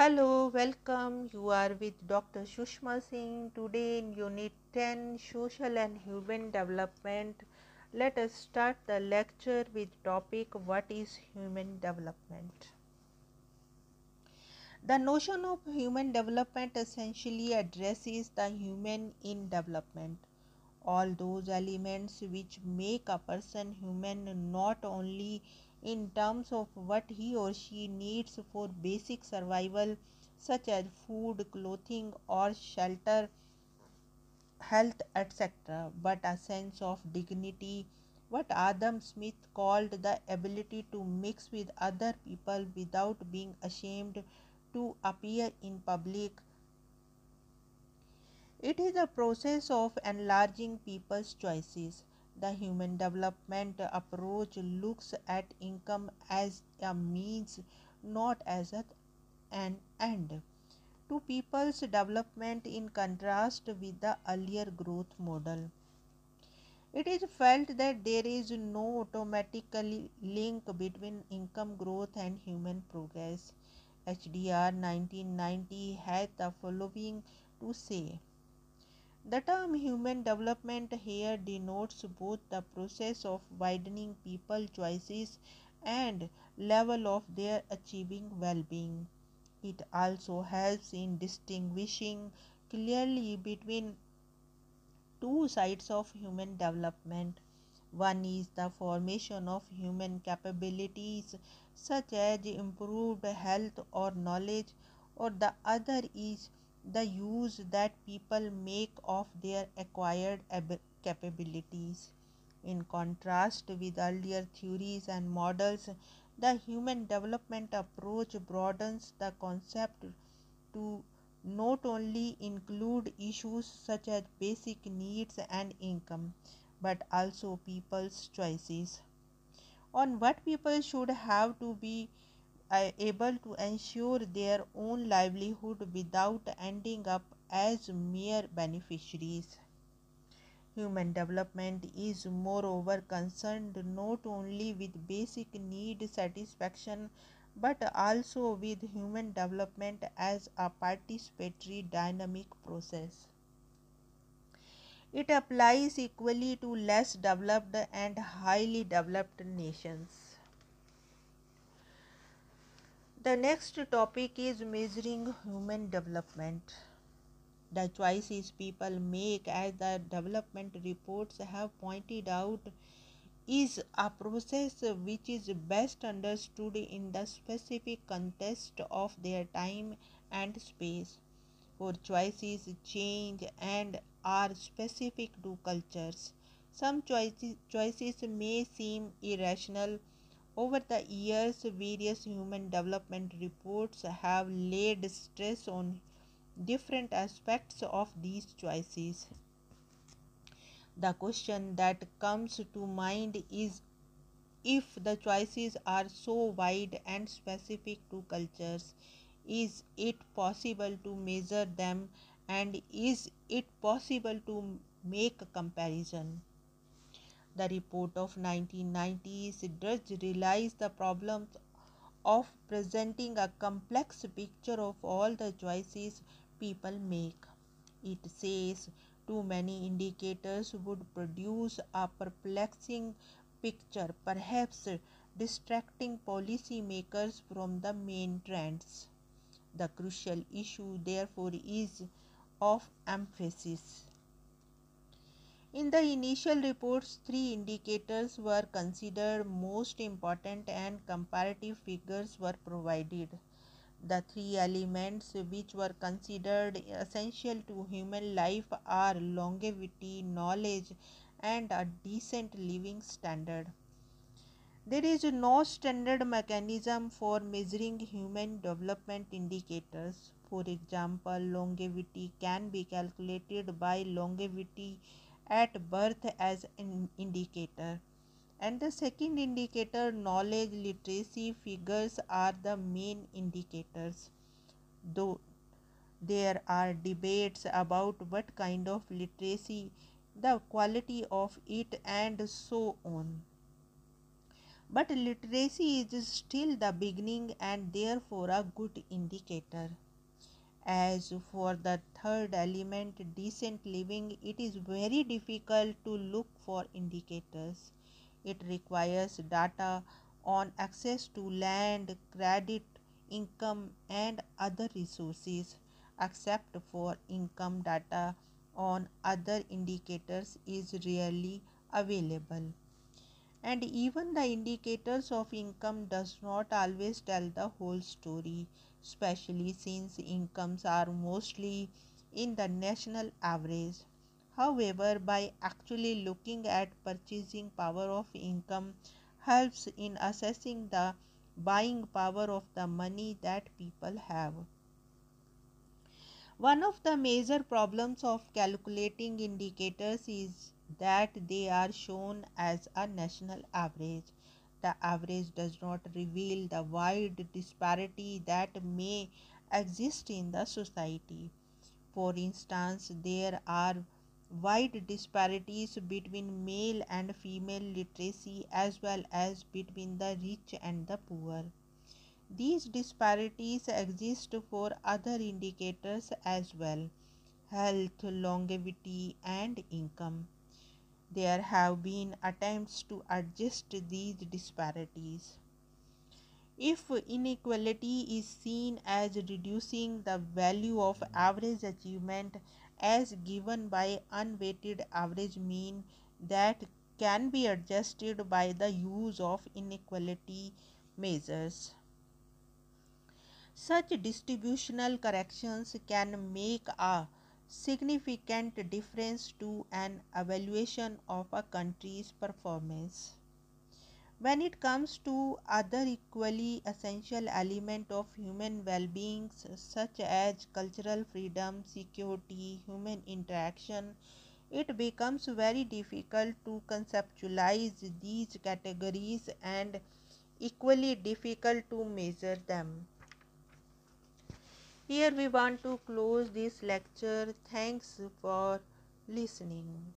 Hello, welcome. You are with Dr. Shushma Singh. Today in Unit 10 Social and Human Development. Let us start the lecture with topic What is Human Development? The notion of human development essentially addresses the human in development. All those elements which make a person human not only in terms of what he or she needs for basic survival, such as food, clothing, or shelter, health, etc., but a sense of dignity, what Adam Smith called the ability to mix with other people without being ashamed to appear in public. It is a process of enlarging people's choices the human development approach looks at income as a means, not as an end to people's development in contrast with the earlier growth model. It is felt that there is no automatically link between income growth and human progress. HDR 1990 had the following to say the term human development here denotes both the process of widening people choices and level of their achieving well-being. It also helps in distinguishing clearly between two sides of human development. One is the formation of human capabilities such as improved health or knowledge, or the other is the use that people make of their acquired capabilities. In contrast with earlier theories and models, the human development approach broadens the concept to not only include issues such as basic needs and income, but also people's choices on what people should have to be able to ensure their own livelihood without ending up as mere beneficiaries. Human development is moreover concerned not only with basic need satisfaction but also with human development as a participatory dynamic process. It applies equally to less developed and highly developed nations. The next topic is measuring human development. The choices people make, as the development reports have pointed out, is a process which is best understood in the specific context of their time and space. For choices change and are specific to cultures. Some choices, choices may seem irrational over the years, various human development reports have laid stress on different aspects of these choices. The question that comes to mind is if the choices are so wide and specific to cultures, is it possible to measure them and is it possible to make a comparison? The report of 1990s does realize the problems of presenting a complex picture of all the choices people make. It says too many indicators would produce a perplexing picture, perhaps distracting policymakers from the main trends. The crucial issue, therefore, is of emphasis. In the initial reports, three indicators were considered most important and comparative figures were provided. The three elements which were considered essential to human life are longevity, knowledge, and a decent living standard. There is no standard mechanism for measuring human development indicators. For example, longevity can be calculated by longevity at birth as an indicator. And the second indicator, knowledge literacy figures, are the main indicators. Though there are debates about what kind of literacy, the quality of it, and so on. But literacy is still the beginning and therefore a good indicator. As for the third element, decent living, it is very difficult to look for indicators. It requires data on access to land, credit, income, and other resources. Except for income data on other indicators is rarely available and even the indicators of income does not always tell the whole story especially since incomes are mostly in the national average however by actually looking at purchasing power of income helps in assessing the buying power of the money that people have one of the major problems of calculating indicators is that they are shown as a national average. The average does not reveal the wide disparity that may exist in the society. For instance, there are wide disparities between male and female literacy as well as between the rich and the poor. These disparities exist for other indicators as well health, longevity, and income. There have been attempts to adjust these disparities. If inequality is seen as reducing the value of average achievement as given by unweighted average mean that can be adjusted by the use of inequality measures. Such distributional corrections can make a significant difference to an evaluation of a country's performance. When it comes to other equally essential elements of human well-being such as cultural freedom, security, human interaction, it becomes very difficult to conceptualize these categories and equally difficult to measure them. Here we want to close this lecture. Thanks for listening.